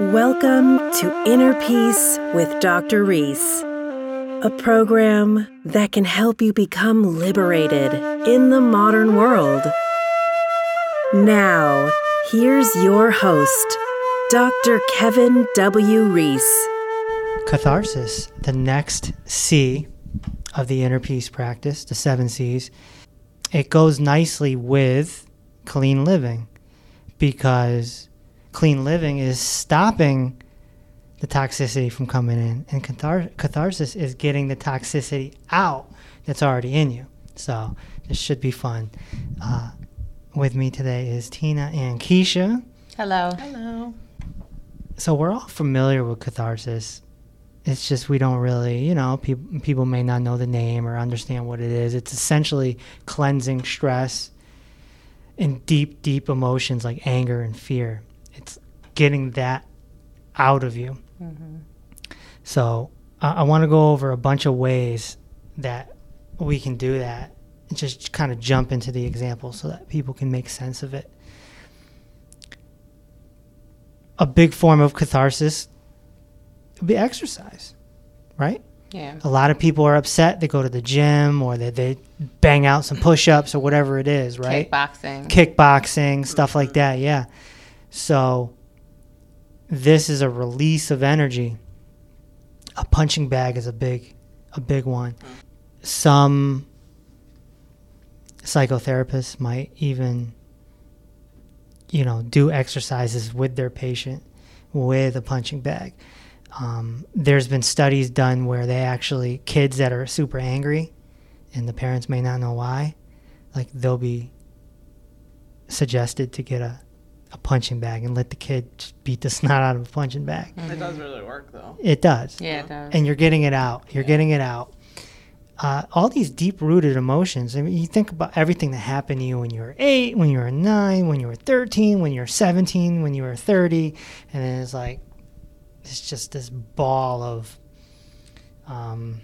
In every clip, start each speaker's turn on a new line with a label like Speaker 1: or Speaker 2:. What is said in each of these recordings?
Speaker 1: Welcome to Inner Peace with Dr. Reese, a program that can help you become liberated in the modern world. Now, here's your host, Dr. Kevin W. Reese.
Speaker 2: Catharsis, the next C of the inner peace practice, the seven C's, it goes nicely with clean living because clean living is stopping the toxicity from coming in, and cathar- catharsis is getting the toxicity out that's already in you. So this should be fun. Uh, with me today is Tina and Keisha.
Speaker 3: Hello.
Speaker 4: Hello.
Speaker 2: So we're all familiar with catharsis. It's just we don't really, you know, people people may not know the name or understand what it is. It's essentially cleansing stress and deep, deep emotions like anger and fear. Getting that out of you. Mm-hmm. So I I want to go over a bunch of ways that we can do that. And just kind of jump into the example so that people can make sense of it. A big form of catharsis would be exercise, right?
Speaker 3: Yeah.
Speaker 2: A lot of people are upset. They go to the gym or they, they bang out some push ups or whatever it is, right?
Speaker 3: Kickboxing.
Speaker 2: kickboxing, stuff like that. Yeah. So this is a release of energy. A punching bag is a big, a big one. Some psychotherapists might even, you know, do exercises with their patient with a punching bag. Um, there's been studies done where they actually kids that are super angry, and the parents may not know why, like they'll be suggested to get a, a punching bag and let the kid beat the snot out of a punching bag.
Speaker 4: It does really work though.
Speaker 2: It does.
Speaker 3: Yeah, it does.
Speaker 2: And you're getting it out. You're getting it out. Uh, all these deep rooted emotions. I mean, you think about everything that happened to you when you were eight, when you were nine, when you were 13, when you were 17, when you were 30. And then it's like, it's just this ball of um,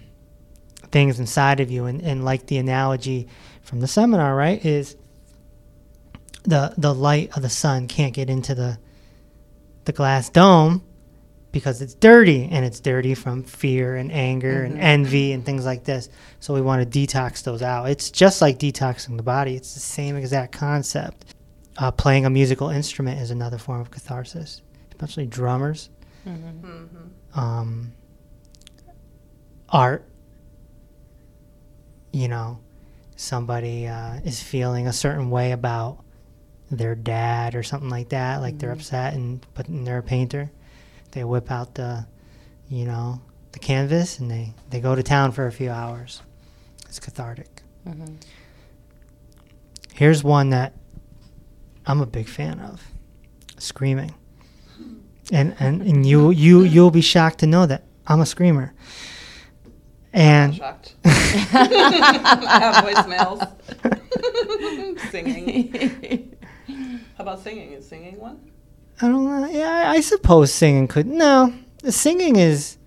Speaker 2: things inside of you. And, and like the analogy from the seminar, right, is the the light of the sun can't get into the the glass dome because it's dirty and it's dirty from fear and anger and envy and things like this. So we want to detox those out. It's just like detoxing the body. It's the same exact concept. Uh, playing a musical instrument is another form of catharsis, especially drummers. Um, art. You know, somebody uh, is feeling a certain way about their dad or something like that, like they're mm-hmm. upset and but and they're a painter. They whip out the, you know, the canvas and they they go to town for a few hours. It's cathartic. Mm-hmm. Here's one that I'm a big fan of, screaming. And and, and you you you'll be shocked to know that I'm a screamer.
Speaker 4: I'm
Speaker 2: And
Speaker 4: shocked. I have voicemails. singing. How about singing? Is singing one?
Speaker 2: I don't know. Yeah, I, I suppose singing could. No, singing is.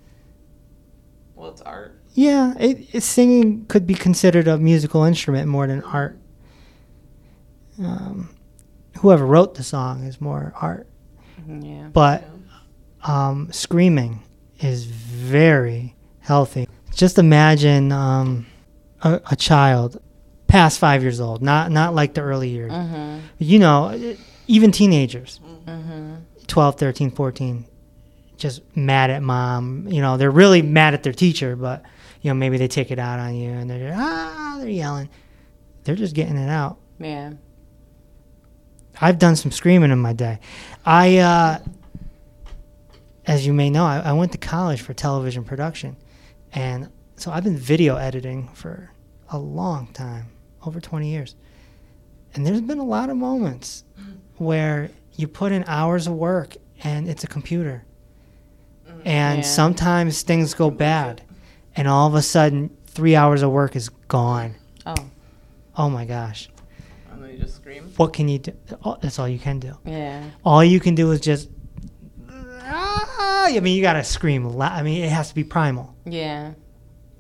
Speaker 4: Well, it's art.
Speaker 2: Yeah, it, it, singing could be considered a musical instrument more than art. Um, whoever wrote the song is more art,
Speaker 3: yeah.
Speaker 2: but um, screaming is very healthy. Just imagine um, a, a child past five years old, not not like the early years.
Speaker 3: Mm-hmm.
Speaker 2: You know, even teenagers,
Speaker 3: Mm-hmm.
Speaker 2: 12, 13, 14, just mad at mom. You know, they're really mad at their teacher, but, you know, maybe they take it out on you and they're, ah, they're yelling. They're just getting it out.
Speaker 3: Yeah.
Speaker 2: I've done some screaming in my day. I, uh, as you may know, I, I went to college for television production. And so I've been video editing for a long time, over 20 years. And there's been a lot of moments where you put in hours of work and it's a computer. And
Speaker 3: Yeah.
Speaker 2: sometimes things go bad. And all of a sudden, three hours of work is gone.
Speaker 3: Oh.
Speaker 2: Oh my gosh.
Speaker 4: And then you just scream.
Speaker 2: What can you do? Oh, that's all you can do.
Speaker 3: Yeah.
Speaker 2: all you can do is just ah, I mean you gotta scream lou- I mean it has to be primal
Speaker 3: Yeah.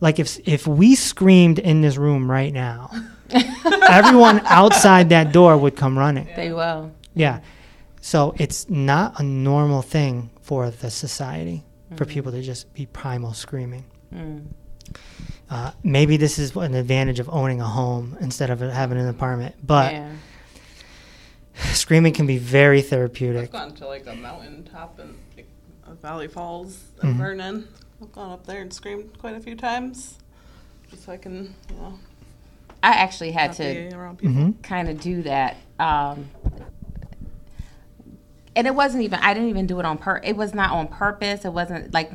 Speaker 2: like if if we screamed in this room right now everyone outside that door would come running
Speaker 3: They will.
Speaker 2: yeah So it's not a normal thing for the society for
Speaker 3: Mm-hmm.
Speaker 2: people to just be primal screaming.
Speaker 3: Mm.
Speaker 2: Uh, maybe this is an advantage of owning a home instead of having an apartment, but
Speaker 3: yeah.
Speaker 2: screaming can be very therapeutic.
Speaker 4: I've gone to like a mountain top in like, Valley Falls in
Speaker 2: Mhm.
Speaker 4: Vernon. I've gone up there and screamed quite a few times, just so I can, you know,
Speaker 3: I actually had to
Speaker 2: mm-hmm.
Speaker 3: kind of do that. Um, and it wasn't even, I didn't even do it on pur. It was not on purpose. It wasn't like,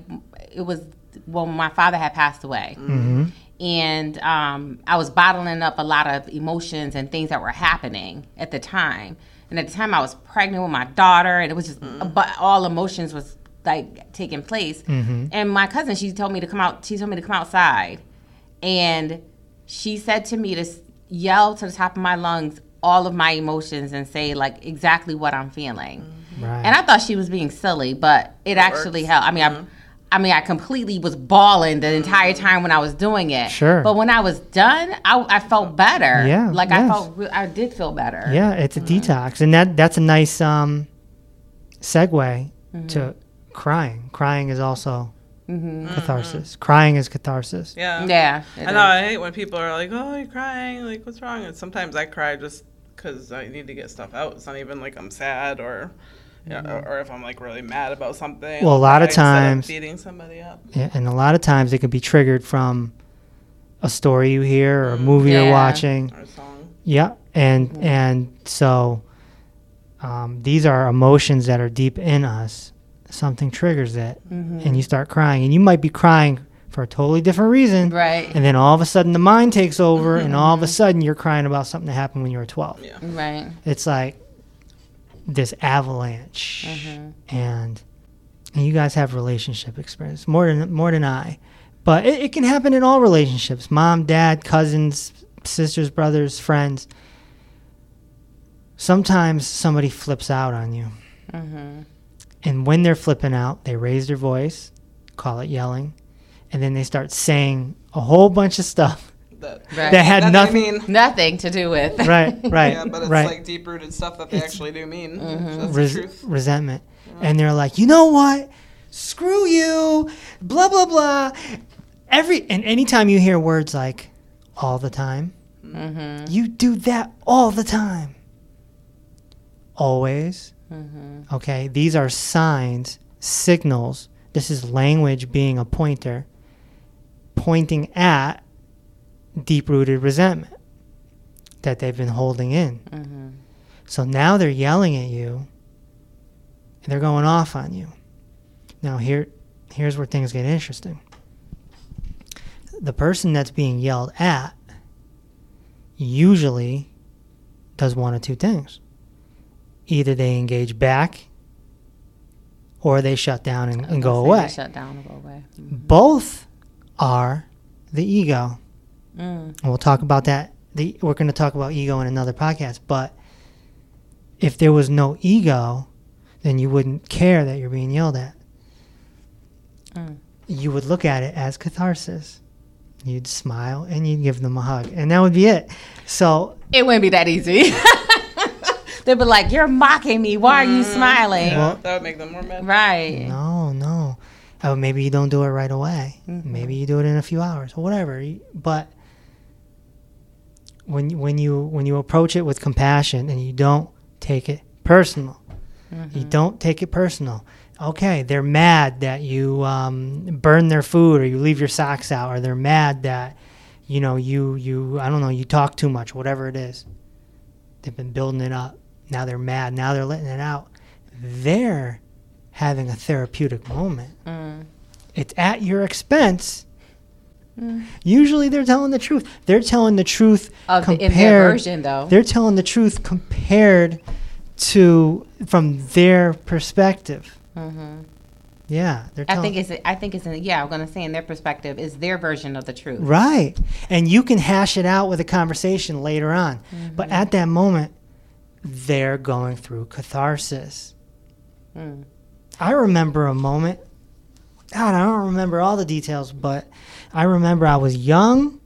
Speaker 3: it was, well, my father had passed away.
Speaker 2: hmm
Speaker 3: And um, I was bottling up a lot of emotions and things that were happening at the time. And at the time, I was pregnant with my daughter, and it was just, but all emotions was like taking place.
Speaker 2: hmm
Speaker 3: And my cousin, she told me to come out. She told me to come outside, and she said to me to yell to the top of my lungs all of my emotions and say like exactly what I'm feeling. Mm-hmm.
Speaker 2: Right.
Speaker 3: And I thought she was being silly, but it actually
Speaker 4: works.
Speaker 3: helped. I mean, I, mm-hmm. I mean, I completely was bawling the entire mm-hmm. time when I was doing it.
Speaker 2: Sure.
Speaker 3: But when I was done, I, I felt better.
Speaker 2: Yeah,
Speaker 3: Like I
Speaker 2: yes.
Speaker 3: felt, re- I did feel better.
Speaker 2: yeah, it's a detox, and that that's a nice um, segue to crying. Crying is also Mm-hmm. Mm-hmm. catharsis. Crying is catharsis.
Speaker 4: Yeah.
Speaker 3: Yeah.
Speaker 4: I know.
Speaker 3: is.
Speaker 4: I hate when people are like, "Oh, you're crying. Like, what's wrong?" And sometimes I cry just because I need to get stuff out. It's not even like I'm sad or, you know, or, or if I'm like really mad about something.
Speaker 2: Well, a
Speaker 4: I'll
Speaker 2: lot of
Speaker 4: cry
Speaker 2: times-
Speaker 4: beating somebody up.
Speaker 2: Yeah, and a lot of times it can be triggered from a story you hear or a mm-hmm. movie
Speaker 3: Yeah.
Speaker 2: you're watching.
Speaker 4: Or a song.
Speaker 2: Yeah, and and so um, these are emotions that are deep in us. Something triggers it, and you start crying, and you might be crying for a totally different reason,
Speaker 3: Right.
Speaker 2: and then all of a sudden the mind takes over, and all of a sudden you're crying about something that happened when you were 12.
Speaker 4: Yeah.
Speaker 3: Right.
Speaker 2: It's like this avalanche, mm-hmm. and, and you guys have relationship experience more than more than I, but it, it can happen in all relationships: mom, dad, cousins, sisters, brothers, friends. Sometimes somebody flips out on you,
Speaker 3: Mm-hmm.
Speaker 2: And when they're flipping out, they raise their voice, call it yelling, and then they start saying a whole bunch of stuff
Speaker 4: That,
Speaker 3: Right.
Speaker 2: that had
Speaker 4: that
Speaker 2: nothing.
Speaker 4: They mean.
Speaker 3: Nothing to do with.
Speaker 2: Right, right,
Speaker 4: Yeah, but it's
Speaker 2: right.
Speaker 4: like deep rooted stuff that they
Speaker 2: It's-
Speaker 4: actually do mean.
Speaker 3: Mm-hmm.
Speaker 4: That's
Speaker 2: res-
Speaker 4: the truth.
Speaker 2: resentment. And they're like, you know what? Screw you, blah, blah, blah. Every And anytime you hear words like all the time,
Speaker 3: Mm-hmm.
Speaker 2: you do that all the time. Always.
Speaker 3: Mm-hmm.
Speaker 2: Okay. These are signs, signals. This is language being a pointer, pointing at deep rooted resentment that they've been holding in.
Speaker 3: Mm-hmm.
Speaker 2: So now they're yelling at you and they're going off on you. Now here here's where things get interesting. The person that's being yelled at usually does one of two things. Either they engage back or they shut down and, and go away.
Speaker 3: Shut down and go away.
Speaker 2: Both are the ego.
Speaker 3: Mm.
Speaker 2: And we'll talk about that. The, we're going to talk about ego in another podcast. But if there was no ego, then you wouldn't care that you're being yelled at.
Speaker 3: Mm.
Speaker 2: You would look at it as catharsis. You'd smile and you'd give them a hug, and that would be it. So,
Speaker 3: It wouldn't be that easy. They'd be like, "You're mocking me. Why are you mm-hmm. smiling?"
Speaker 4: Yeah,
Speaker 2: Well-
Speaker 4: that would make them more mad.
Speaker 3: Right.
Speaker 2: no, no. Oh, maybe you don't do it right away. Mm-hmm. Maybe you do it in a few hours or whatever. But when you- when you when you approach it with compassion and you don't take it personal, you mm-hmm. don't take it personal. Okay, they're mad that you um, burn their food or you leave your socks out, or they're mad that you know you you I don't know you talk too much, whatever it is. They've been building it up. Now they're mad. Now they're letting it out. They're having a therapeutic moment.
Speaker 3: Mm.
Speaker 2: It's at your expense. Usually they're telling the truth. They're telling the truth
Speaker 3: Of the, in their
Speaker 2: compared.
Speaker 3: version, though.
Speaker 2: They're telling the truth compared to from their perspective.
Speaker 3: hmm
Speaker 2: Yeah, they're
Speaker 3: I think it's. I think it's. In, yeah, I'm gonna say in their perspective is their version of the truth.
Speaker 2: right, and you can hash it out with a conversation later on. But at that moment, they're going through catharsis.
Speaker 3: Mm.
Speaker 2: I remember a moment. God, I don't remember all the details, but I remember I was young.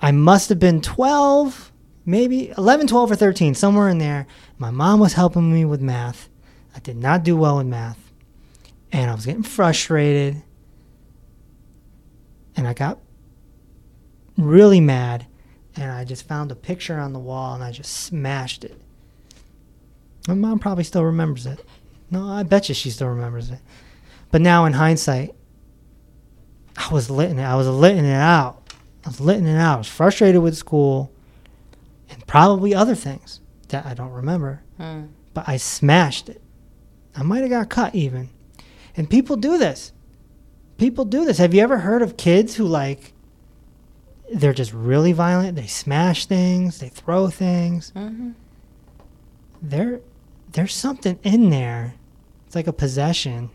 Speaker 2: I must have been 12, maybe 11, 12, or 13, somewhere in there. My mom was helping me with math. I did not do well in math. And I was getting frustrated. And I got really mad. And I just found a picture on the wall and I just smashed it. My mom probably still remembers it. No, I bet you she still remembers it. But now in hindsight, I was letting it. I was letting it out. I was letting it out. I was frustrated with school and probably other things that I don't remember.
Speaker 3: Hmm.
Speaker 2: But I smashed it. I might have got cut even. And people do this. People do this. Have you ever heard of kids who like they're just really violent? They smash things, they throw things.
Speaker 3: Mhm.
Speaker 2: There there's something in there. It's like a possession.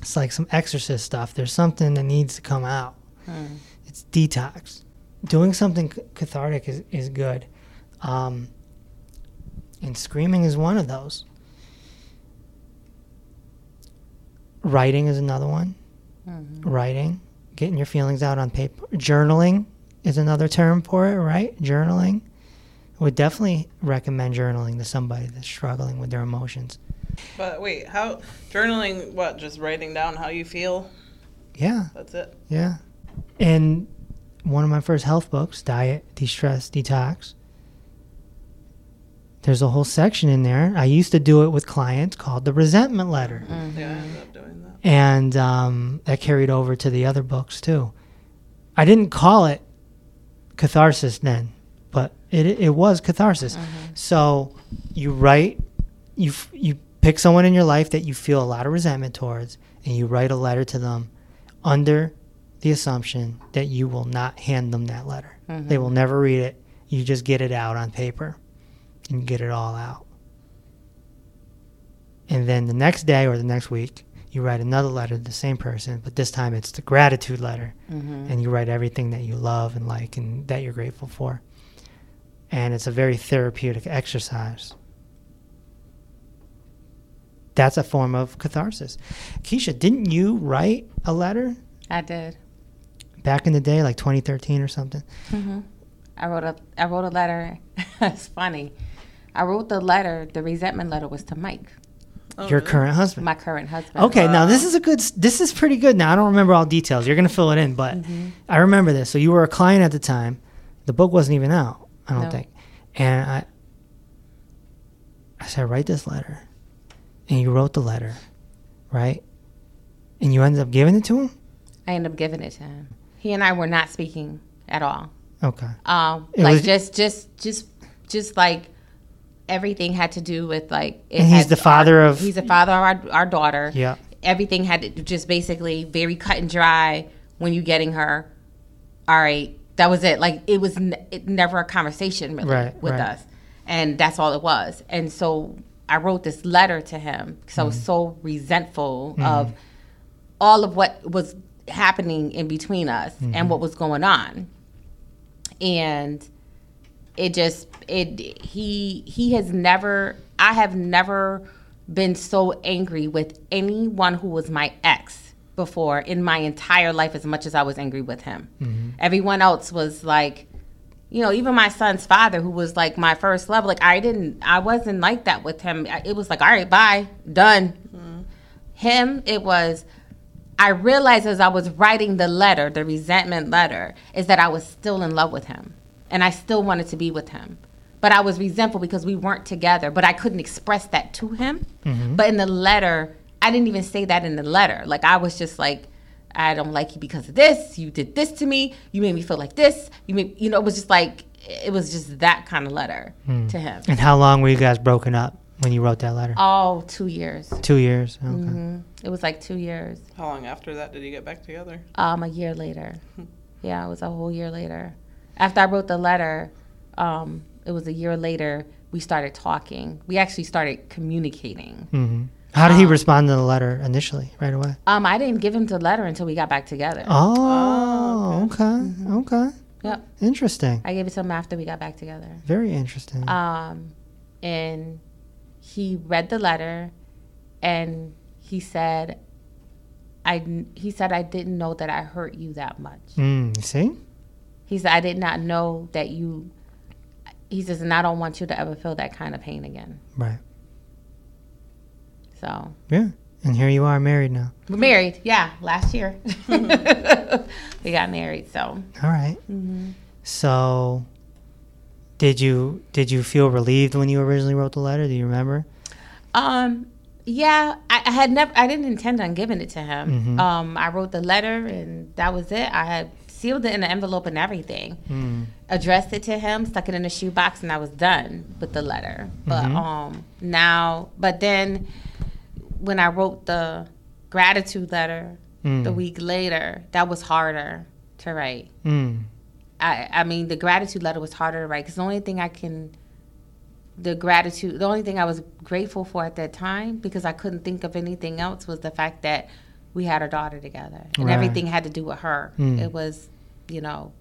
Speaker 2: It's like some exorcist stuff. There's something that needs to come out.
Speaker 3: Hmm.
Speaker 2: It's detox. Doing something cathartic is, is good. Um, and screaming is one of those. Writing is another one.
Speaker 3: Mhm.
Speaker 2: Writing, getting your feelings out on paper. Journaling is another term for it, right? Journaling. Would definitely recommend journaling to somebody that's struggling with their emotions.
Speaker 4: But wait, how journaling? What? Just writing down how you feel.
Speaker 2: Yeah,
Speaker 4: That's it.
Speaker 2: Yeah. And one of my first health books, Diet, De-Stress, Detox, there's a whole section in there. I used to do it with clients called the resentment letter.
Speaker 4: Yeah, I ended up doing that.
Speaker 2: And um, that carried over to the other books too. I didn't call it catharsis then, but it, it was catharsis. So you write, you, f- you pick someone in your life that you feel a lot of resentment towards, and you write a letter to them under the assumption that you will not hand them that letter. They will never read it. You just get it out on paper and you get it all out. And then the next day or the next week, you write another letter to the same person, but this time it's the gratitude letter.
Speaker 3: Mhm.
Speaker 2: And you write everything that you love and like and that you're grateful for. And it's a very therapeutic exercise. That's a form of catharsis. Keisha, didn't you write a letter
Speaker 3: I did.
Speaker 2: back in the day, like 2013 or something?
Speaker 3: Mm-hmm. I wrote a I wrote a letter. it's funny. I wrote the letter. The resentment letter was to Mike,
Speaker 4: Oh,
Speaker 2: Your
Speaker 4: really?
Speaker 2: current husband.
Speaker 3: my current husband.
Speaker 2: Okay, now this is a good. This is pretty good. Now I don't remember all details. You're gonna fill it in, but I remember this. So you were a client at the time. The book wasn't even out. I don't
Speaker 3: No.
Speaker 2: think. And I, I said, write this letter, and you wrote the letter, right? And you ended up giving it to him.
Speaker 3: I ended up giving it to him. He and I were not speaking at all.
Speaker 2: Okay.
Speaker 3: Um,
Speaker 2: It
Speaker 3: like
Speaker 2: was-
Speaker 3: just, just, just, just like everything had to do with like. It
Speaker 2: And he's the father
Speaker 3: our-
Speaker 2: of-
Speaker 3: He's the father of our, our daughter.
Speaker 2: Yeah.
Speaker 3: Everything had to just basically very cut and dry. When you getting her, all right, that was it. Like it was n- it, never a conversation really
Speaker 2: Right,
Speaker 3: with
Speaker 2: right.
Speaker 3: us, and that's all it was. And so I wrote this letter to him because I was
Speaker 2: Mm-hmm.
Speaker 3: so resentful of all of what was happening in between us
Speaker 2: Mm-hmm.
Speaker 3: and what was going on and it just it he he has never i have never been so angry with anyone who was my ex before in my entire life as much as i was angry with him. Mm-hmm. Everyone else was like you know even my son's father who was like my first love like i didn't i wasn't like that with him. It was like all right bye done. Mm-hmm. Him it was i realized as i was writing the letter the resentment letter is that i was still in love with him and i still wanted to be with him. But i was resentful because we weren't together but i couldn't express that to him. Mm-hmm. But in the letter i didn't even say that in the letter like i was just like i don't like you because of this you did this to me you made me feel like this you made you know it was just like it was just that kind of letter to him
Speaker 2: And how long were you guys broken up when you wrote that letter?
Speaker 3: Oh, two years
Speaker 2: Two years. Okay.
Speaker 3: hmm it was like two years
Speaker 4: How long after that did you get back together?
Speaker 3: Um, a year later. Yeah, it was a whole year later. After I wrote the letter, um, it was a year later we started talking. We actually started communicating.
Speaker 2: hmm How did he respond to the letter initially? Right away.
Speaker 3: Um, I didn't give him the letter until we got back together.
Speaker 2: Oh, okay. Okay.
Speaker 3: Yep,
Speaker 2: Interesting.
Speaker 3: I gave it to him after we got back together.
Speaker 2: Very interesting.
Speaker 3: Um, and he read the letter, and he said, "I." He said, "I didn't know that I hurt you that much."
Speaker 2: Mm, see?
Speaker 3: He said, I did not know that you he says, and I don't want you to ever feel that kind of pain again.
Speaker 2: Right.
Speaker 3: So
Speaker 2: Yeah. And here you are married now.
Speaker 3: we're married. Yeah, last year we got married. So
Speaker 2: All right. So did you did you feel relieved when you originally wrote the letter? Do you remember?
Speaker 3: Um, yeah, I, I had never, I didn't intend on giving it to him. Um, I wrote the letter and that was it. I had sealed it in an envelope and everything, addressed it to him, stuck it in a shoebox, and I was done with the letter. But um, now, but then when I wrote the gratitude letter the week later, that was harder to write.
Speaker 2: Mm.
Speaker 3: I, I mean, the gratitude letter was harder to write because the only thing I can, the gratitude, the only thing I was grateful for at that time because I couldn't think of anything else was the fact that we had a daughter together and
Speaker 2: Right.
Speaker 3: everything had to do with her.
Speaker 2: Mm.
Speaker 3: It was, you know,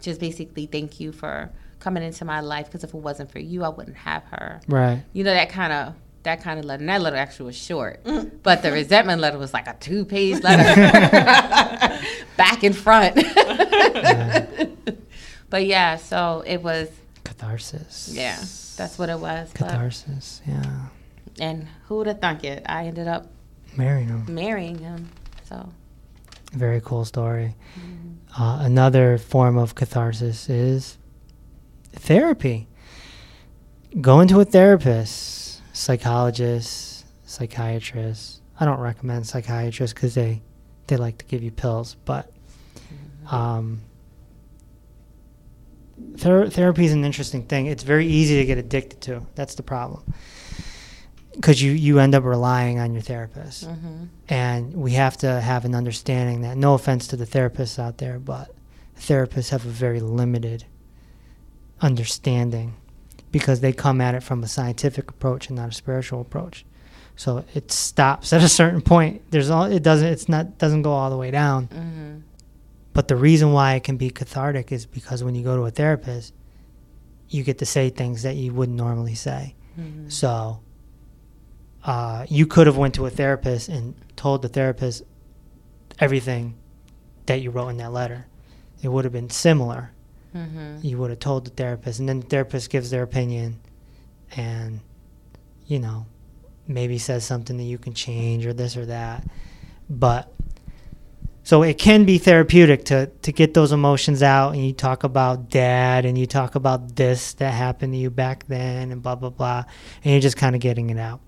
Speaker 3: just basically thank you for coming into my life because if it wasn't for you, I wouldn't have her.
Speaker 2: Right.
Speaker 3: You know, that kind of. That kind of letter. And that letter mm. actually was short, mm. but the resentment letter was like a two-page letter, back and front. but yeah, so it was
Speaker 2: Catharsis.
Speaker 3: yeah, that's what it was. But,
Speaker 2: Catharsis. Yeah.
Speaker 3: and who would have thunk it? I ended up
Speaker 2: Marrying him.
Speaker 3: marrying him. So
Speaker 2: Very cool story. Mm-hmm. Uh, another form of catharsis is therapy. Going to a therapist, psychologist, psychiatrists. I don't recommend psychiatrists because they they like to give you pills, but um, ther- therapy is an interesting thing. It's very easy to get addicted to. That's the problem. Because you, you end up relying on your therapist. And we have to have an understanding that, no offense to the therapists out there, but therapists have a very limited understanding because they come at it from a scientific approach and not a spiritual approach. So it stops at a certain point. There's all it doesn't it's not doesn't go all the way down.
Speaker 3: mm-hmm.
Speaker 2: But the reason why it can be cathartic is because when you go to a therapist, you get to say things that you wouldn't normally say. So uh, you could have went to a therapist and told the therapist everything that you wrote in that letter. It would have been similar.
Speaker 3: Mm-hmm.
Speaker 2: You would have told the therapist, and then the therapist gives their opinion, and you know, maybe says something that you can change or this or that. But so it can be therapeutic to to get those emotions out, and you talk about dad, and you talk about this that happened to you back then, and blah blah blah, and you're just kind of getting it out.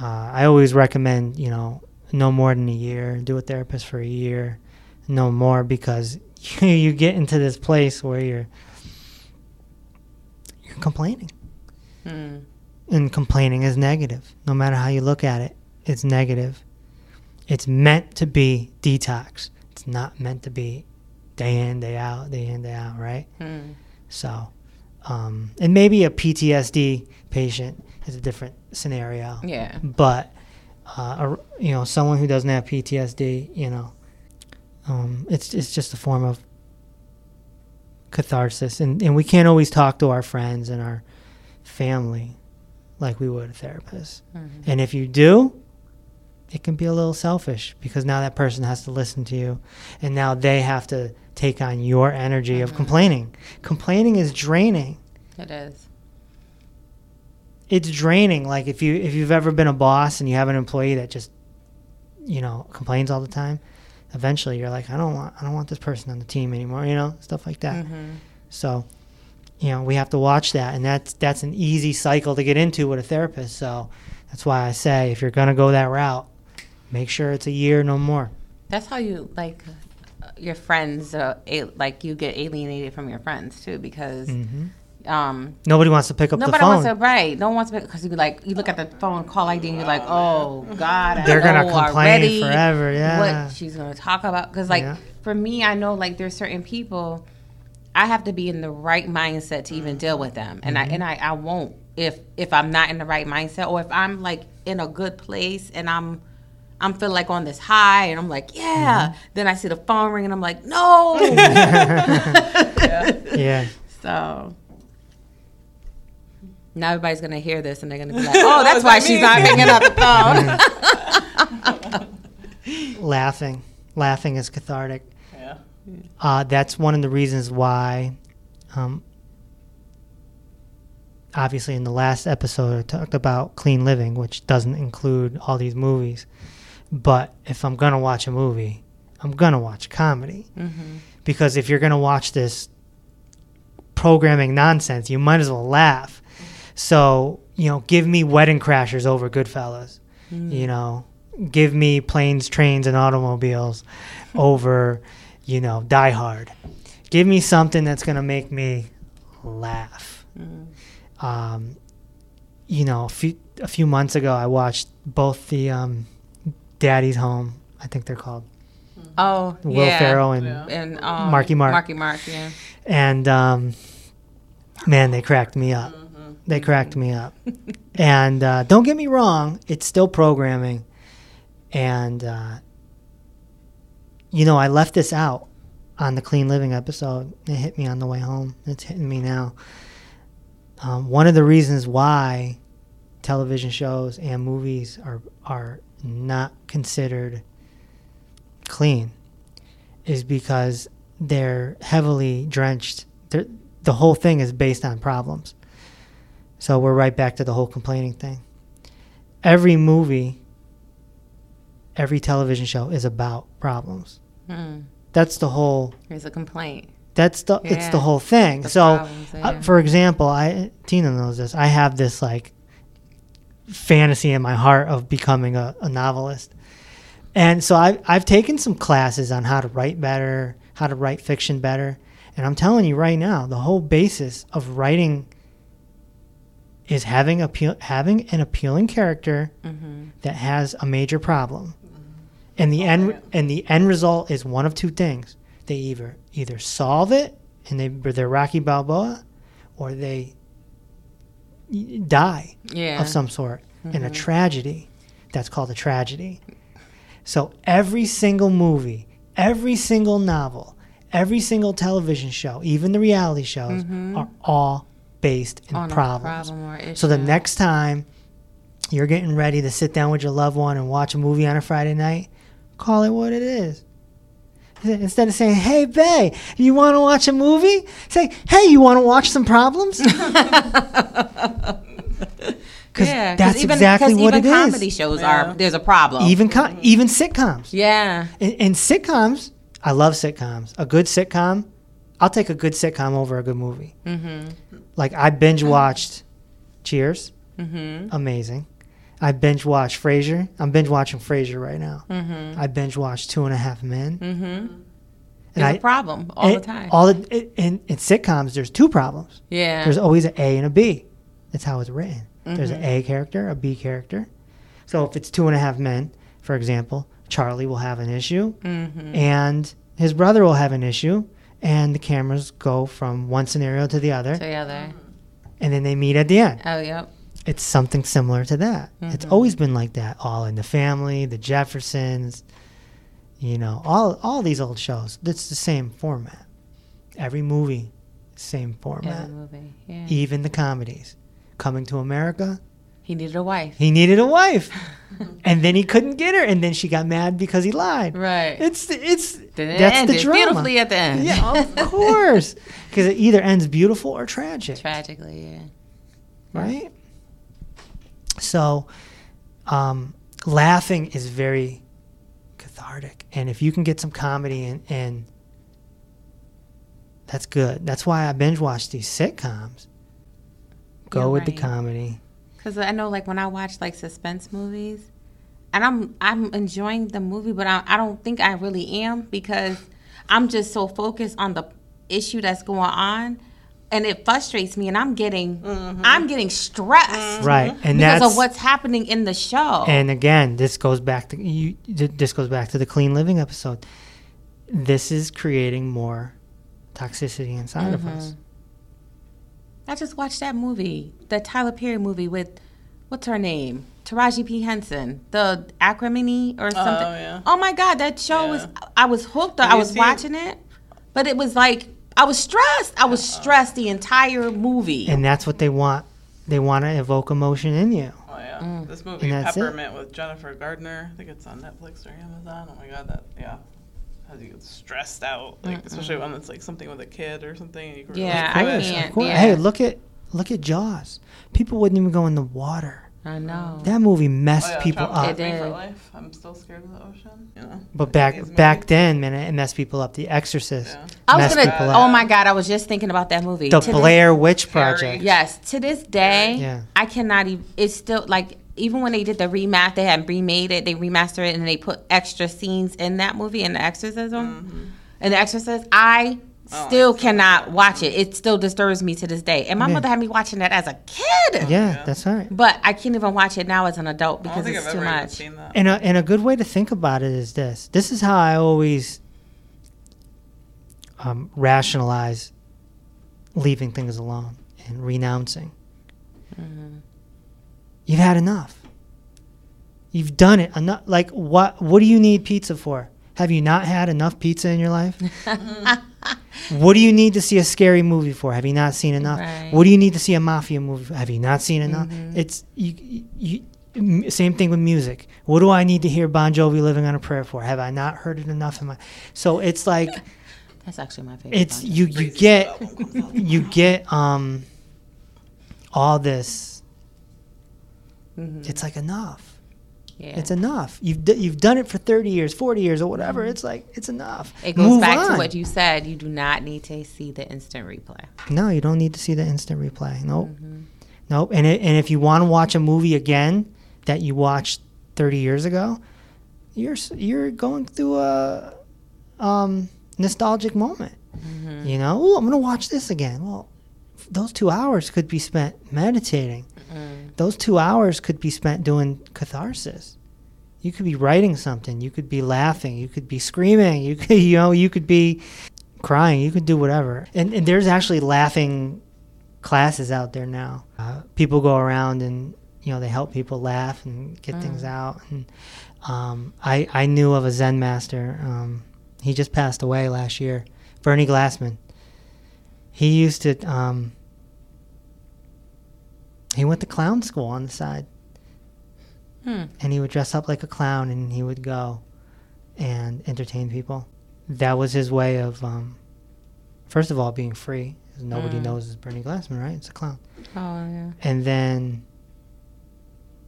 Speaker 2: Uh, I always recommend, you know, no more than a year. Do a therapist for a year, no more, because you, you get into this place where you're you're complaining,
Speaker 3: Mm.
Speaker 2: and complaining is negative. No matter how you look at it, it's negative. It's meant to be detox. It's not meant to be day in, day out, day in, day out, right?
Speaker 3: Mm.
Speaker 2: So, um, and maybe a PTSD patient is a different scenario
Speaker 3: Yeah.
Speaker 2: but uh, a, you know someone who doesn't have PTSD, you know, um, it's it's just a form of catharsis, and and we can't always talk to our friends and our family like we would a therapist, and if you do. It can be a little selfish because now that person has to listen to you, and now they have to take on your energy of complaining. Complaining is draining
Speaker 3: It is.
Speaker 2: it's draining like if you if you've ever been a boss and you have an employee that just you know complains all the time eventually you're like i don't want i don't want this person on the team anymore you know stuff like that. So you know we have to watch that and that's that's an easy cycle to get into with a therapist. So that's why i say if you're going to go that route make sure it's a year no more.
Speaker 3: That's how you like uh, your friends. Uh, a- like you get alienated from your friends too because um,
Speaker 2: nobody wants to pick up
Speaker 3: nobody
Speaker 2: the phone
Speaker 3: wants to. Right? No one wants to because you like you look at the phone call ID and you're like, oh God, I
Speaker 2: They're gonna complain
Speaker 3: already
Speaker 2: forever, yeah.
Speaker 3: What she's gonna talk about? Because like
Speaker 2: Yeah.
Speaker 3: for me, I know like there's certain people. I have to be in the right mindset to even deal with them, and
Speaker 2: Mm-hmm.
Speaker 3: I and I, I won't if if I'm not in the right mindset or if I'm like in a good place and I'm I'm feeling like on this high and I'm like yeah.
Speaker 2: Mm-hmm.
Speaker 3: Then I see the phone ring and I'm like no.
Speaker 2: yeah
Speaker 3: so now everybody's gonna hear this and they're gonna be like, oh, that's why she's not picking up the phone.
Speaker 2: laughing laughing is cathartic
Speaker 4: Yeah.
Speaker 2: uh, that's one of the reasons why um, obviously in the last episode I talked about clean living, which doesn't include all these movies. But if I'm gonna watch a movie, I'm gonna watch comedy because if you're gonna watch this programming nonsense, you might as well laugh. So you know, give me Wedding Crashers over Goodfellas. You know, give me planes, trains, and automobiles over, you know, Die Hard. Give me something that's gonna make me laugh. Um, you know, a few a few months ago, I watched both the um, Daddy's Home. I think they're called
Speaker 3: Oh,
Speaker 2: Will
Speaker 3: yeah.
Speaker 2: Ferrell and
Speaker 4: Yeah.
Speaker 3: and um,
Speaker 2: Marky Mark.
Speaker 3: Marky Mark, yeah.
Speaker 2: and um, man, they cracked me up. They cracked me up. and uh, don't get me wrong, it's still programming. And uh, you know, I left this out on the clean living episode. It hit me on the way home. It's hitting me now. Um, one of the reasons why television shows and movies are are not considered clean is because they're heavily drenched. They're, the whole thing is based on problems. So we're right back to the whole complaining thing. Every movie, every television show is about problems.
Speaker 3: Mm.
Speaker 2: That's the whole.
Speaker 3: Here's a complaint.
Speaker 2: That's the. It's the whole thing.
Speaker 3: The
Speaker 2: so,
Speaker 3: problems,
Speaker 2: uh, for example, I Tina knows this. I have this like fantasy in my heart of becoming a, a novelist. And so I, I've taken some classes on how to write better, how to write fiction better. And I'm telling you right now, the whole basis of writing is having appeal, having an appealing character mm-hmm. that has a major problem. Mm-hmm. And the end and the end result is one of two things. They either either solve it and they they're Rocky Balboa or they die
Speaker 3: Yeah.
Speaker 2: of some sort in a mm-hmm. tragedy. That's called a tragedy. So every single movie, every single novel, every single television show, even the reality shows, are all based in
Speaker 3: On
Speaker 2: problems.
Speaker 3: problem or issue.
Speaker 2: So the next time you're getting ready to sit down with your loved one and watch a movie on a Friday night, call it what it is. Instead of saying, "Hey, Bay, you want to watch a movie?" Say, "Hey, you want to watch some problems?" Because
Speaker 3: yeah, 'cause
Speaker 2: that's
Speaker 3: even,
Speaker 2: exactly
Speaker 3: 'cause
Speaker 2: what
Speaker 3: even
Speaker 2: it is.
Speaker 3: comedy shows
Speaker 4: Yeah.
Speaker 3: are there's a problem.
Speaker 2: Even co- even sitcoms.
Speaker 3: yeah.
Speaker 2: And, and sitcoms, I love sitcoms. A good sitcom, I'll take a good sitcom over a good movie.
Speaker 3: Mm-hmm.
Speaker 2: Like I binge watched Cheers,
Speaker 3: Mm-hmm.
Speaker 2: amazing. I binge watched Frasier. I'm binge watching Frasier right now.
Speaker 3: Mm-hmm.
Speaker 2: I binge watched Two and a Half Men.
Speaker 3: Mm-hmm.
Speaker 2: And
Speaker 3: There's
Speaker 2: I
Speaker 3: a problem all the time.
Speaker 2: All the, it, in, in sitcoms, there's two problems.
Speaker 3: yeah.
Speaker 2: There's always an A and a B. That's how it's written. There's
Speaker 3: Mm-hmm.
Speaker 2: an A character, a B character. So if it's two and a half men, for example, Charlie will have an issue,
Speaker 3: mm-hmm.
Speaker 2: and his brother will have an issue, and the cameras go from one scenario to the other,
Speaker 3: Together.
Speaker 2: and then they meet at the end.
Speaker 3: Oh, yep.
Speaker 2: It's something similar to that. It's
Speaker 3: Mm-hmm.
Speaker 2: always been like that. All in the Family, The Jeffersons, you know, all all these old shows. It's the same format. Every movie, same format.
Speaker 3: Every movie. Yeah.
Speaker 2: Even the comedies. Coming to America,
Speaker 3: He needed a wife.
Speaker 2: he needed a wife, and then he couldn't get her, and then she got mad because he lied.
Speaker 3: Right.
Speaker 2: It's it's
Speaker 3: Then it
Speaker 2: that's the drama.
Speaker 3: beautifully at the end.
Speaker 2: Yeah, of course, because it either ends beautiful or tragic,
Speaker 3: Tragically, yeah.
Speaker 2: right? So, um, laughing is very cathartic, and if you can get some comedy in, in that's good. That's why I binge watch these sitcoms. Go
Speaker 3: You're
Speaker 2: with the comedy.
Speaker 3: Because I know, like, when I watch like suspense movies, and I'm I'm enjoying the movie, but I, I don't think I really am because I'm just so focused on the issue that's going on, and it frustrates me, and I'm getting mm-hmm. I'm getting stressed mm-hmm.
Speaker 2: Right, and
Speaker 3: because
Speaker 2: that's
Speaker 3: of what's happening in the show.
Speaker 2: And again, this goes back to you. This goes back to the clean living episode. This is creating more toxicity inside of mm-hmm. us.
Speaker 3: I just watched that movie, the Tyler Perry movie with what's her name, Taraji P Henson, the Acrimony or something.
Speaker 4: Oh, yeah.
Speaker 3: Oh my God, that show was. I was hooked. I was watching it, but it was like I was stressed. I was stressed the entire movie.
Speaker 2: And that's what they want. They want to evoke emotion in you.
Speaker 4: Oh yeah,
Speaker 3: Mm.
Speaker 4: this movie
Speaker 2: And that's it.
Speaker 4: With Jennifer Gardner. I think it's on Netflix or Amazon. Oh my god, that yeah, has you get stressed out, like especially when it's like something with a kid or something. And you can
Speaker 3: Yeah,
Speaker 4: relate
Speaker 3: I
Speaker 4: to
Speaker 3: can't. Yeah.
Speaker 2: Hey, look at Look at Jaws. People wouldn't even go in the water.
Speaker 3: I know.
Speaker 2: That movie messed
Speaker 4: Oh, yeah,
Speaker 2: people up.
Speaker 3: It
Speaker 4: free for
Speaker 3: did.
Speaker 4: life. I'm still scared of the ocean. You know.
Speaker 2: But back back then, man, it messed people up. The Exorcist.
Speaker 4: Yeah.
Speaker 3: I was
Speaker 2: messed
Speaker 3: gonna.
Speaker 2: people oh up.
Speaker 3: Oh my god! I was just thinking about that movie.
Speaker 2: The
Speaker 3: To this-
Speaker 2: Blair Witch
Speaker 4: Harry.
Speaker 2: Project.
Speaker 3: Yes, to this day,
Speaker 2: Yeah.
Speaker 3: I cannot even. It's still like even when they did the rematch, they had remade it, they remastered it, and they put extra scenes in that movie in the Exorcism. And the Exorcist, I
Speaker 4: Oh,
Speaker 3: still
Speaker 4: I
Speaker 3: cannot watch it. It still disturbs me to this day. And my
Speaker 2: Yeah.
Speaker 3: mother had me watching that as a kid.
Speaker 2: Yeah,
Speaker 4: Yeah.
Speaker 2: that's right.
Speaker 3: But I can't even watch it now as an adult because it's
Speaker 4: I've
Speaker 3: too much.
Speaker 2: And a, and a good way to think about it is this. This is how I always um, rationalize leaving things alone and renouncing. You've had enough. You've done it enough. Like what? What do you need pizza for? Have you not had enough pizza in your life? what do you need to see a scary movie for? Have you not seen enough?
Speaker 3: Right.
Speaker 2: What do you need to see a mafia movie for? Have you not seen enough? It's you, you, you. Same thing with music. What do I need to hear Bon Jovi "Living on a Prayer" for? Have I not heard it enough in my? So it's like
Speaker 3: That's actually my favorite.
Speaker 2: it's you you get you get um all this. Mm-hmm. It's like enough.
Speaker 3: yeah.
Speaker 2: It's enough. You've d- you've done it for thirty years, forty years, or whatever. Mm-hmm. It's like it's enough.
Speaker 3: it goes
Speaker 2: Move
Speaker 3: back to what you said. You do not need to see the instant replay.
Speaker 2: No, you don't need to see the instant replay. Nope. Mm-hmm. Nope. And it, and if you want to watch a movie again that you watched 30 years ago, you're you're going through a um, nostalgic moment. You know, oh, I'm going to watch this again. Well, f- those 2 hours could be spent meditating. Those 2 hours could be spent doing catharsis. You could be writing something, you could be laughing, you could be screaming, you could you know, you could be crying. You could do whatever. And, and there's actually laughing classes out there now. Uh, people go around and you know they help people laugh and get things out. And um, I I knew of a Zen master. Um, he just passed away last year, Bernie Glassman. He used to. Um, he went to clown school on the side,
Speaker 3: Hmm.
Speaker 2: and he would dress up like a clown and he would go and entertain people. That was his way of, um, first of all, being free. Nobody
Speaker 3: Mm.
Speaker 2: knows it's Bernie Glassman, right? It's a clown.
Speaker 3: Oh yeah.
Speaker 2: And then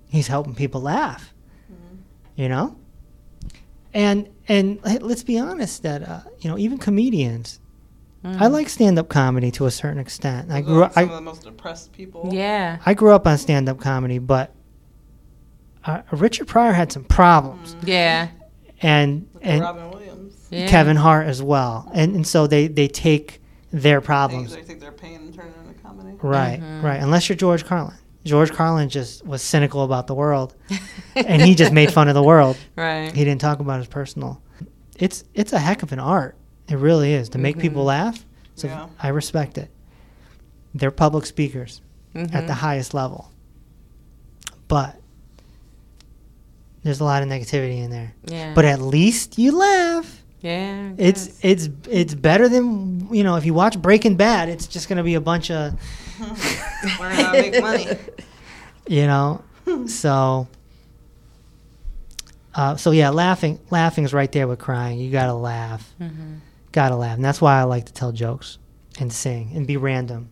Speaker 2: he's helping people laugh, you know. And and let- let's be honest that uh, you know even comedians. I like stand-up comedy to a certain extent. I grew
Speaker 4: are
Speaker 2: up.
Speaker 4: some
Speaker 2: I,
Speaker 4: of the most depressed people.
Speaker 3: Yeah.
Speaker 2: I grew up on stand-up comedy, but uh, Richard Pryor had some problems,
Speaker 3: Yeah.
Speaker 2: and
Speaker 4: With
Speaker 2: and
Speaker 4: Robin Williams.
Speaker 3: Yeah.
Speaker 2: Kevin Hart as well, and and so they they take their problems
Speaker 4: they take their pain and turn it into comedy.
Speaker 2: right, right. Unless you're George Carlin. George Carlin just was cynical about the world, and he just made fun of the world.
Speaker 3: Right.
Speaker 2: He didn't talk about his personal. It's it's a heck of an art. It really is to make people laugh. So
Speaker 4: Yeah.
Speaker 2: I respect it. They're public speakers at
Speaker 3: Mm-hmm.
Speaker 2: the highest level, but there's a lot of negativity in there.
Speaker 3: Yeah.
Speaker 2: But at least you laugh.
Speaker 3: yeah.
Speaker 2: It's it's it's better than you know if you watch Breaking Bad. It's just gonna be a bunch of
Speaker 4: Learn how to make money.
Speaker 2: you know. so uh, so yeah, laughing laughing is right there with crying. You gotta laugh.
Speaker 3: Mm-hmm.
Speaker 2: Gotta laugh, and that's why I like to tell jokes and sing and be random.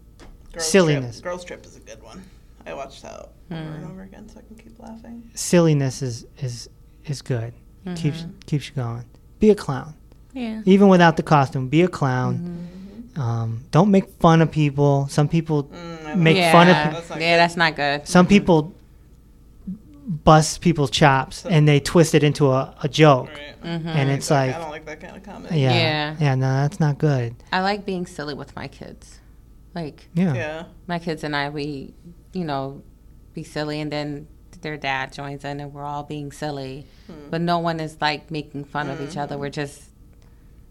Speaker 4: Girls
Speaker 2: Silliness.
Speaker 4: Trip. Girls Trip is a good one. I watched that over
Speaker 3: Hmm.
Speaker 4: and over again so I can keep laughing.
Speaker 2: Silliness is is is good. Keeps keeps you going. Be a clown,
Speaker 3: Yeah.
Speaker 2: even without the costume. Be a clown. Um, don't make fun of people. Some people
Speaker 4: Mm,
Speaker 2: make
Speaker 3: yeah.
Speaker 2: fun of
Speaker 4: That's
Speaker 3: yeah,
Speaker 4: good.
Speaker 3: that's not good.
Speaker 2: some people bust people's chops and they twist it into a, a joke.
Speaker 4: Right.
Speaker 3: Mm-hmm.
Speaker 2: And it's
Speaker 4: Like,
Speaker 2: like,
Speaker 4: I don't like that kind of comedy.
Speaker 2: yeah,
Speaker 3: Yeah.
Speaker 2: yeah, no, that's not good.
Speaker 3: I like being silly with my kids. Like
Speaker 2: Yeah,
Speaker 4: Yeah.
Speaker 3: my kids and I, we, you know, be silly, and then their dad joins in, and we're all being silly, but no one is like making fun of each other. We're just,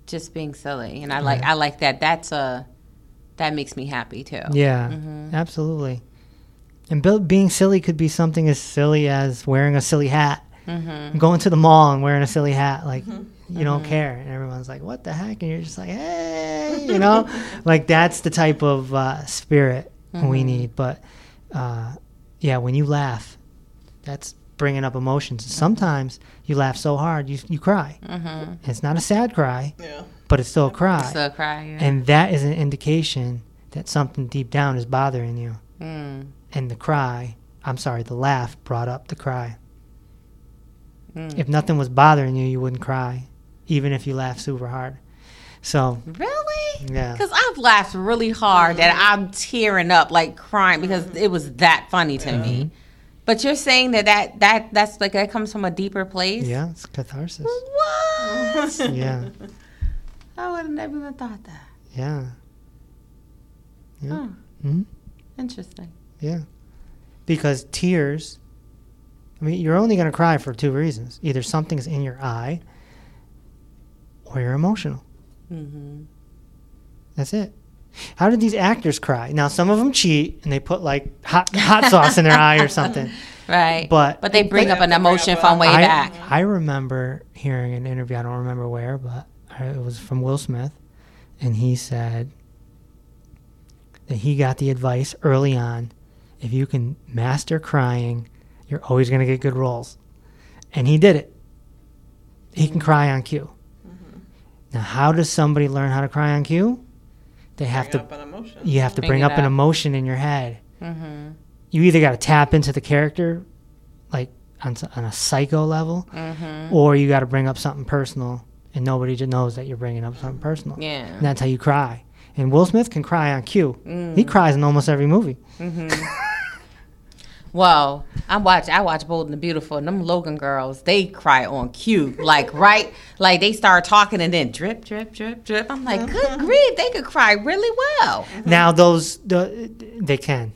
Speaker 3: just being silly, and I like, I like that. That's a, that makes me happy too.
Speaker 2: yeah,
Speaker 3: Mm-hmm.
Speaker 2: absolutely. And be- being silly could be something as silly as wearing a silly hat,
Speaker 3: Mm-hmm.
Speaker 2: going to the mall and wearing a silly hat, like you don't care, and everyone's like, "What the heck?" And you're just like, "Hey," you know, like that's the type of uh, spirit we need. But uh, yeah, when you laugh, that's bringing up emotions. Sometimes you laugh so hard you you cry.
Speaker 3: Mm-hmm.
Speaker 2: It's not a sad cry,
Speaker 4: Yeah.
Speaker 2: but it's still a cry,
Speaker 3: Still a cry. Yeah.
Speaker 2: and that is an indication that something deep down is bothering you.
Speaker 3: Mm.
Speaker 2: And the cry, I'm sorry, the laugh brought up the cry.
Speaker 3: Mm.
Speaker 2: If nothing was bothering you, you wouldn't cry, even if you laughed super hard. So,
Speaker 3: Really?
Speaker 2: yeah.
Speaker 3: Because I've laughed really hard that I'm tearing up, like crying, because it was that funny to me. But you're saying that, that that that's like that comes from a deeper place.
Speaker 2: Yeah, it's catharsis.
Speaker 3: What?
Speaker 2: Yeah,
Speaker 3: I would have never even thought that.
Speaker 2: yeah, yeah,
Speaker 3: Huh.
Speaker 2: hmm
Speaker 3: Interesting.
Speaker 2: Yeah. Because tears, I mean, you're only going to cry for two reasons either something's in your eye or you're emotional.
Speaker 3: Mm-hmm.
Speaker 2: That's it. How did these actors cry? Now, some of them cheat and they put like hot, hot sauce in their eye or something.
Speaker 3: Right.
Speaker 2: But-
Speaker 3: but they bring
Speaker 4: They
Speaker 3: up an emotion from way
Speaker 2: I,
Speaker 3: back.
Speaker 2: I remember hearing an interview. I don't remember where, but it was from Will Smith, and he said that he got the advice early on: if you can master crying, you're always going to get good roles, and he did it. He can cry on cue. Now, how does somebody learn how to cry on cue? They have
Speaker 4: Bring
Speaker 2: to.
Speaker 4: up an emotion.
Speaker 2: You have to
Speaker 3: Bring
Speaker 2: bring
Speaker 3: it
Speaker 2: up an emotion in your head.
Speaker 3: Mm-hmm.
Speaker 2: You either got to tap into the character, like on, on a psycho level,
Speaker 3: Mm-hmm.
Speaker 2: or you got to bring up something personal, and nobody just knows that you're bringing up something personal.
Speaker 3: Yeah.
Speaker 2: And that's how you cry. And Will Smith can cry on cue.
Speaker 3: Mm.
Speaker 2: He cries in almost every movie.
Speaker 3: Well, I watch I watch Bold and the Beautiful and them Logan girls, they cry on cue. Like right like they start talking and then drip, drip, drip, drip. I'm like, good grief, they could cry really well.
Speaker 2: Now those the, they can,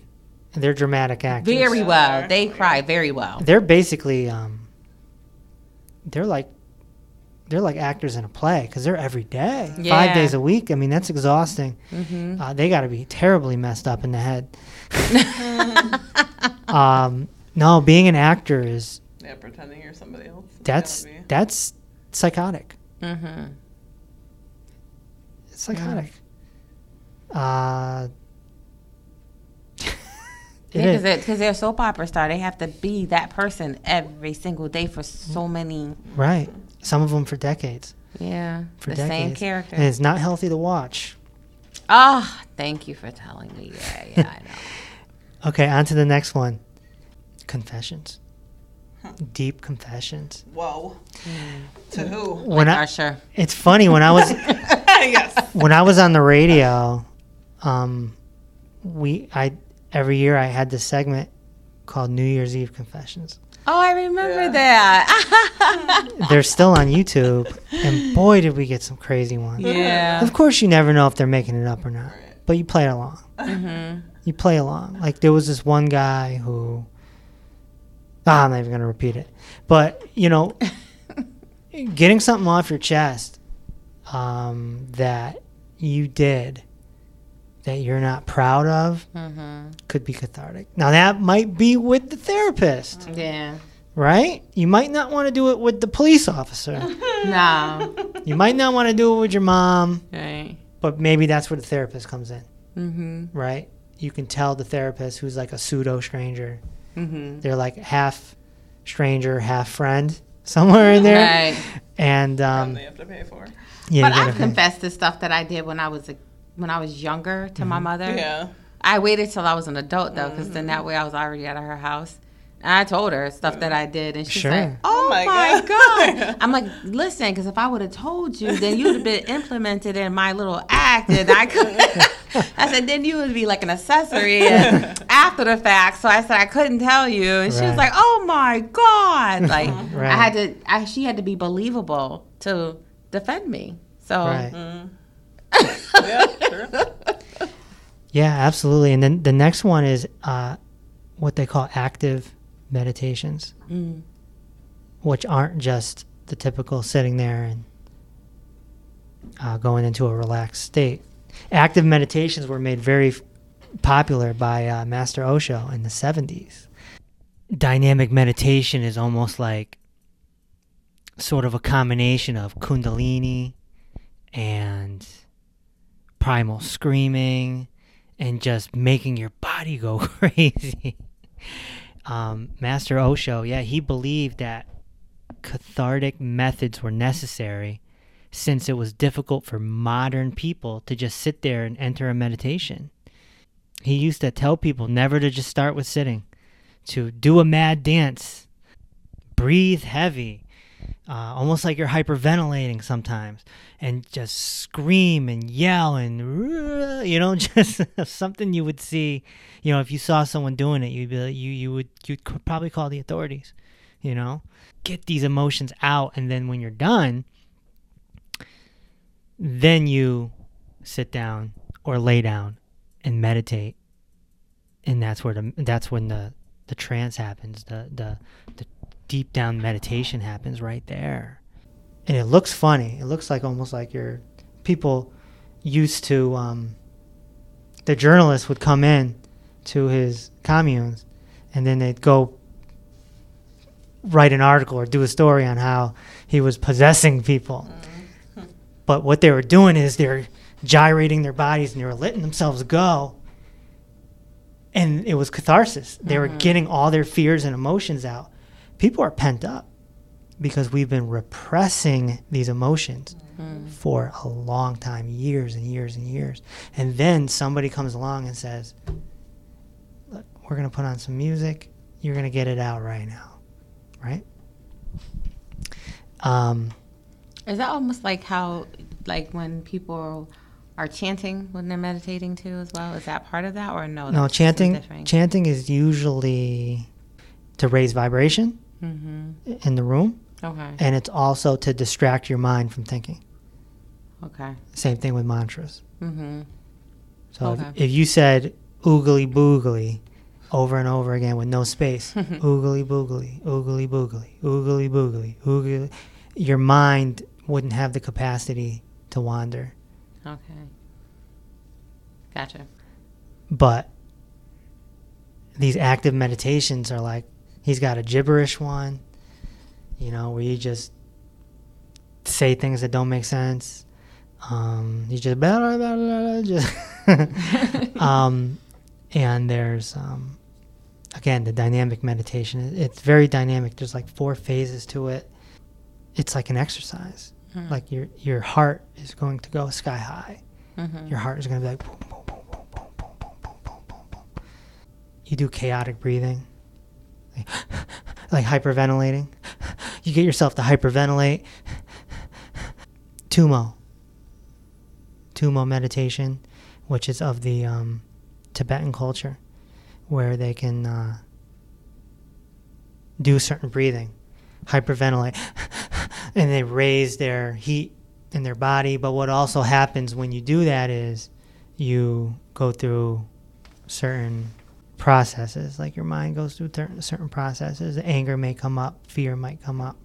Speaker 2: they're dramatic actors.
Speaker 3: Very well. They cry very well.
Speaker 2: They're basically um. They're like, they're like actors in a play because they're every day,
Speaker 3: Yeah.
Speaker 2: five days a week. I mean that's exhausting.
Speaker 3: Mm-hmm.
Speaker 2: Uh, they got to be terribly messed up in the head. um, no, being an actor is
Speaker 4: Yeah, pretending you're somebody else. It's
Speaker 2: that's
Speaker 4: gotta be-
Speaker 2: that's psychotic.
Speaker 3: Mm-hmm.
Speaker 2: It's psychotic. Uh, it
Speaker 3: Yeah,
Speaker 2: is.
Speaker 3: because they're a soap opera star. They have to be that person every single day for so many.
Speaker 2: right. Some of them for decades.
Speaker 3: Yeah,
Speaker 2: For
Speaker 3: the
Speaker 2: decades.
Speaker 3: same character.
Speaker 2: And it's not healthy to watch.
Speaker 3: Ah, thank you for telling me. Yeah, yeah, I know.
Speaker 2: Okay, on to the next one. Confessions. Deep confessions.
Speaker 4: Whoa. To who?
Speaker 2: When I,
Speaker 3: Usher.
Speaker 2: it's funny when I was
Speaker 4: yes.
Speaker 2: when I was on the radio, um, we I every year I had this segment called New Year's Eve Confessions.
Speaker 3: Oh, I remember
Speaker 4: Yeah.
Speaker 3: that.
Speaker 2: They're still on YouTube, and boy, did we get some crazy ones.
Speaker 3: yeah.
Speaker 2: Of course, you never know if they're making it up or not, but you play along.
Speaker 3: hmm
Speaker 2: You play along. Like there was this one guy who. Ah, I'm not even gonna repeat it, but you know, getting something off your chest um, that you did that you're not proud of
Speaker 3: hmm
Speaker 2: could be cathartic. Now that might be with the therapist,
Speaker 3: Yeah.
Speaker 2: right? You might not want to do it with the police officer.
Speaker 3: No.
Speaker 2: you might not want to do it with your mom,
Speaker 3: right.
Speaker 2: But maybe that's where the therapist comes in,
Speaker 3: hmm
Speaker 2: right? You can tell the therapist who's like a pseudo stranger.
Speaker 3: hmm
Speaker 2: They're like half stranger, half friend, somewhere in there.
Speaker 3: Right.
Speaker 2: And
Speaker 4: Um, they have to pay for.
Speaker 2: yeah,
Speaker 3: but I've
Speaker 2: gotta
Speaker 3: confessed to stuff that I did when I was a, when I was younger to
Speaker 2: Mm-hmm.
Speaker 3: my mother.
Speaker 4: Yeah.
Speaker 3: I waited till I was an adult though, because then that way I was already out of her house. And I told her stuff that I did, and she's
Speaker 2: Sure.
Speaker 3: like, "Oh,
Speaker 4: Oh my
Speaker 3: my,
Speaker 4: God."
Speaker 3: god!" I'm like, "Listen, because if I would have told you, then you'd have been implemented in my little act, and I could." I said, "Then you would be like an accessory after the fact." So I said, "I couldn't tell you," and she was like, "Oh my god!" Like
Speaker 2: Right.
Speaker 3: I had to, I, she had to be believable to defend me. So
Speaker 2: Right.
Speaker 4: Mm. Yeah, sure.
Speaker 2: Yeah, absolutely. And then the next one is uh, what they call active meditations,
Speaker 3: Mm.
Speaker 2: which aren't just the typical sitting there and uh, going into a relaxed state. Active meditations were made very f- popular by uh, Master Osho in the 70s. Dynamic meditation is almost like sort of a combination of Kundalini and primal screaming and just making your body go crazy. Um, Master Osho, yeah, he believed that cathartic methods were necessary since it was difficult for modern people to just sit there and enter a meditation. he used to tell people never to just start with sitting, to do a mad dance, breathe heavy, uh, almost like you're hyperventilating sometimes, and just scream and yell and you know just something you would see. You know, if you saw someone doing it, you'd be like, you you would you'd probably call the authorities. You know, get these emotions out, and then when you're done, then you sit down or lay down and meditate and that's where the that's when the the trance happens the the the deep down meditation happens right there and it looks funny it looks like almost like you're people used to um the journalist would come in to his communes and then they'd go write an article or do a story on how he was possessing people but what they were doing is they're gyrating their bodies and they were letting themselves go. And it was catharsis. They were getting all their fears and emotions out. People are pent up because we've been repressing these emotions for a long time years and years and years. And then somebody comes along and says, Look, we're going to put on some music. You're going to get it out right now. Right? Um,
Speaker 3: Is that almost like how, like when people are chanting when they're meditating too, as well? Is that part of that, or no?
Speaker 2: No, chanting chanting is usually to raise vibration
Speaker 3: mm-hmm.
Speaker 2: in the room,
Speaker 3: Okay.
Speaker 2: and it's also to distract your mind from thinking.
Speaker 3: Okay.
Speaker 2: Same thing with mantras.
Speaker 3: Mm-hmm.
Speaker 2: So
Speaker 3: Okay.
Speaker 2: if, if you said oogly boogly over and over again with no space, oogly boogly, oogly boogly, oogly boogly, oogly, your mind wouldn't have the capacity to wander.
Speaker 3: Okay. Gotcha.
Speaker 2: But these active meditations are like he's got a gibberish one, you know, where you just say things that don't make sense. Um, you just blah, blah, blah, blah, just um, and there's um, again the dynamic meditation. It's very dynamic. There's like four phases to it. It's like an exercise. Like your your heart is going to go sky high.
Speaker 3: Mm-hmm.
Speaker 2: Your heart is going to be like boom, boom, boom, boom, boom, boom, boom, boom, boom, boom. You do chaotic breathing, like, hyperventilating. You get yourself to hyperventilate. Tumo. Tumo meditation, which is of the um, Tibetan culture, where they can uh, do certain breathing, hyperventilate, and they raise their heat in their body. But what also happens when you do that is you go through certain processes, like your mind goes through cer- certain processes. Anger may come up, fear might come up.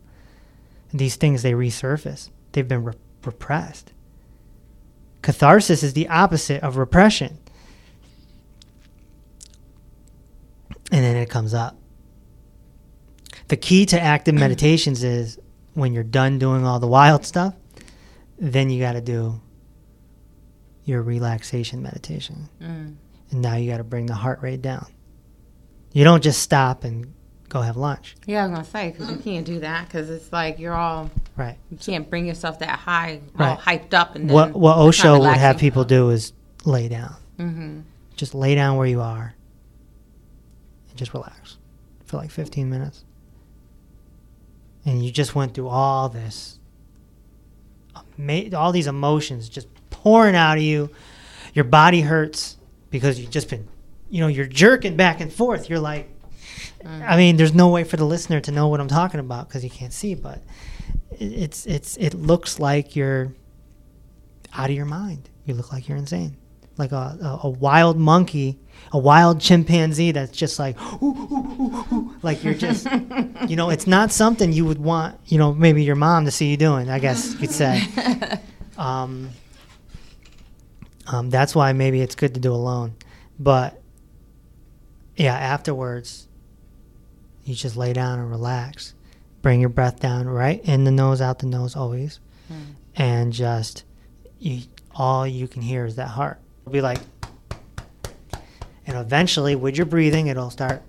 Speaker 2: And these things they resurface. They've been re- repressed. Catharsis is the opposite of repression. And then it comes up. The key to active meditations is when you're done doing all the wild stuff, then you got to do your relaxation meditation.
Speaker 3: Mm.
Speaker 2: And now you got to bring the heart rate down. You don't just stop and go have lunch.
Speaker 3: Yeah, I was gonna say because you can't do that because it's like you're all
Speaker 2: Right.
Speaker 3: you can't bring yourself that high, all
Speaker 2: Right.
Speaker 3: hyped up, and then
Speaker 2: What what Osho would have people do is lay down.
Speaker 3: Mm-hmm.
Speaker 2: Just lay down where you are and just relax for like 15 minutes. And you just went through all this, all these emotions just pouring out of you. Your body hurts because you've just been, you know, you're jerking back and forth. You're like, I mean, there's no way for the listener to know what I'm talking about because you can't see, but it's it's it looks like you're out of your mind. You look like you're insane, like a a, a wild monkey, a wild chimpanzee that's just like, "Ooh, ooh, ooh, ooh," like you're just, you know, it's not something you would want, you know, maybe your mom to see you doing. I guess you'd say. Um, um, that's why maybe it's good to do alone, but yeah, afterwards, you just lay down and relax. Bring your breath down right in the nose, out the nose, always, and just you. All you can hear is that heart. It'll be like, and eventually, with your breathing, it'll start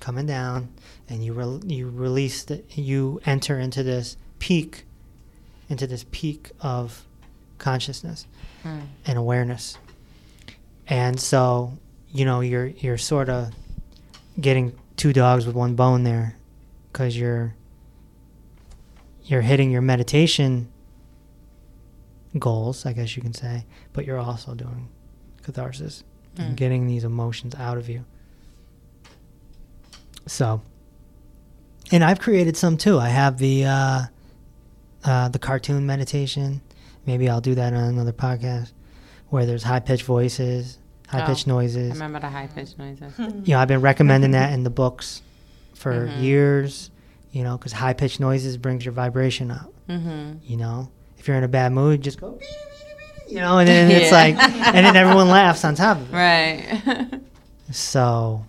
Speaker 2: coming down, and you re- you release the you enter into this peak, into this peak of consciousness and awareness, and so you know, you're you're sort of getting two dogs with one bone there cuz you're you're hitting your meditation goals, I guess you can say, but you're also doing catharsis and
Speaker 3: Mm.
Speaker 2: getting these emotions out of you. So, and I've created some too. I have the uh, uh, the cartoon meditation. Maybe I'll do that on another podcast where there's high pitched voices, high pitched
Speaker 3: Oh, I
Speaker 2: noises.
Speaker 3: remember the high pitched noises.
Speaker 2: You know, I've been recommending that in the books for
Speaker 3: Mhm.
Speaker 2: years. You know, because high pitched noises brings your vibration up.
Speaker 3: mm-hmm.
Speaker 2: You know, if you're in a bad mood, just go. You know, and then it's like, and then everyone laughs on top of it.
Speaker 3: Right.
Speaker 2: So,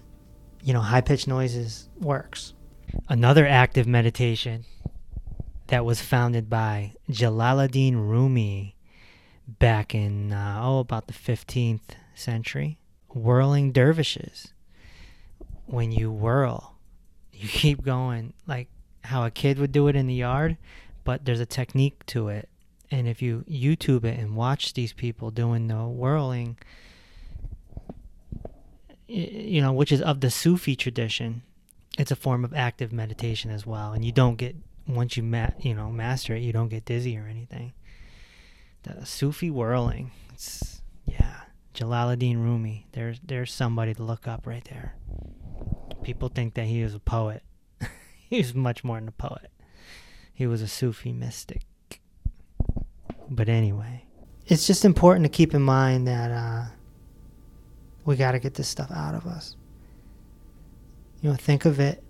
Speaker 2: you know, high pitched noises works. Another active meditation that was founded by Jalaluddin Rumi back in, uh, oh, about the 15th century. Whirling dervishes. When you whirl, you keep going like how a kid would do it in the yard, but there's a technique to it. And if you YouTube it and watch these people doing the whirling, you know, which is of the Sufi tradition, it's a form of active meditation as well. And you don't get once you ma- you know master it, you don't get dizzy or anything. The Sufi whirling, it's yeah, Jalaluddin Rumi. There's there's somebody to look up right there. People think that he was a poet. he was much more than a poet. He was a Sufi mystic. But anyway, it's just important to keep in mind that uh, we got to get this stuff out of us. You know, think of it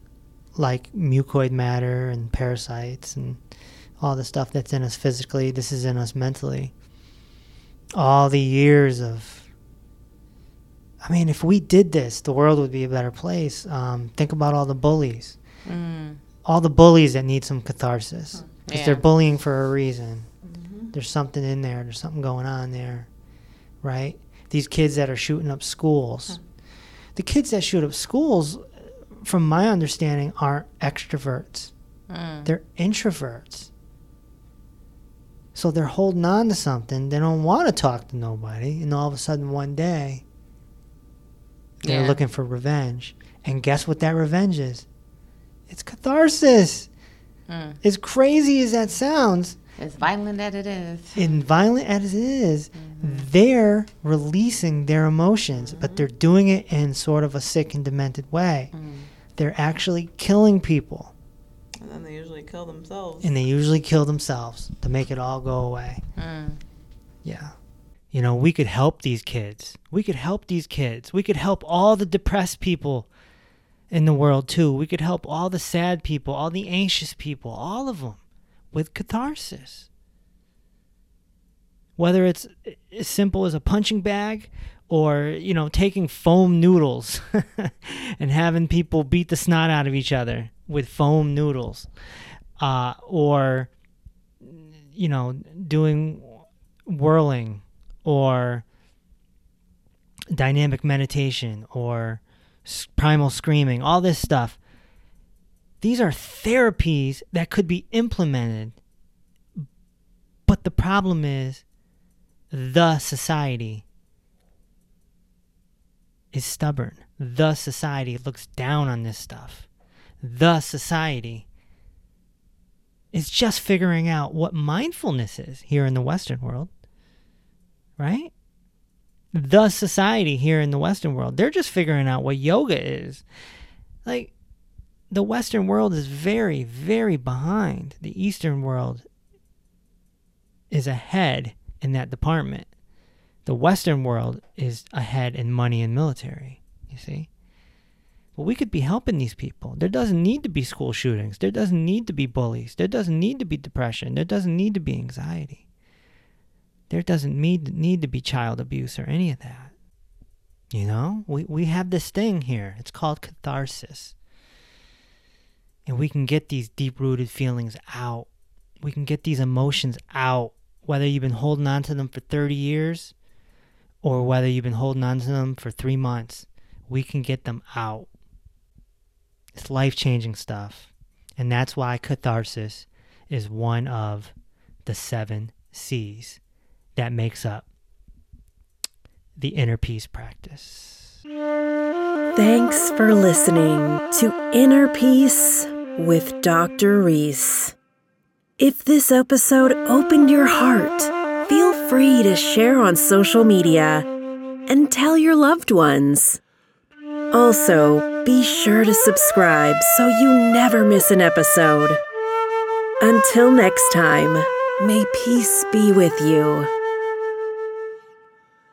Speaker 2: like mucoid matter and parasites and all the stuff that's in us physically. This is in us mentally. All the years of. I mean, if we did this, the world would be a better place. Um, think about all the bullies.
Speaker 3: mm.
Speaker 2: All the bullies that need some catharsis. Because
Speaker 3: Yeah.
Speaker 2: they're bullying for a reason. There's something in there. There's something going on there, right? These kids that are shooting up schools. The kids that shoot up schools, from my understanding, aren't extroverts.
Speaker 3: Mm.
Speaker 2: They're introverts. So they're holding on to something. They don't want to talk to nobody. And all of a sudden, one day, they're
Speaker 3: Yeah.
Speaker 2: looking for revenge. And guess what that revenge is? It's catharsis.
Speaker 3: Mm.
Speaker 2: As crazy as that sounds,
Speaker 3: As violent as it is.
Speaker 2: and violent as it is, they're releasing their emotions, but they're doing it in sort of a sick and demented way.
Speaker 3: Mm.
Speaker 2: They're actually killing people,
Speaker 4: And then they usually kill themselves.
Speaker 2: and they usually kill themselves to make it all go away.
Speaker 3: Mm.
Speaker 2: Yeah. You know, we could help these kids. We could help these kids. We could help all the depressed people in the world, too. We could help all the sad people, all the anxious people, all of them with catharsis. Whether it's as simple as a punching bag or, you know, taking foam noodles and having people beat the snot out of each other with foam noodles. Uh, or, you know, doing whirling or dynamic meditation or primal screaming, all this stuff. These are therapies that could be implemented. But the problem is the society is stubborn. The society looks down on this stuff. The society is just figuring out what mindfulness is here in the Western world, right? The society here in the Western world, they're just figuring out what yoga is. Like, the Western world is very, very behind. The Eastern world is ahead in that department. The Western world is ahead in money and military, you see? But we could be helping these people. There doesn't need to be school shootings. There doesn't need to be bullies. There doesn't need to be depression. There doesn't need to be anxiety. There doesn't need, need to be child abuse or any of that. You know, we, we have this thing here. It's called catharsis. And we can get these deep rooted feelings out. We can get these emotions out, whether you've been holding on to them for 30 years or whether you've been holding on to them for three months. We can get them out. It's life changing stuff. And that's why catharsis is one of the seven C's that makes up the inner peace practice.
Speaker 1: Thanks for listening to Inner Peace with Dr. Reese. If this episode opened your heart, free to share on social media and tell your loved ones. Also, be sure to subscribe so you never miss an episode. Until next time, may peace be with you.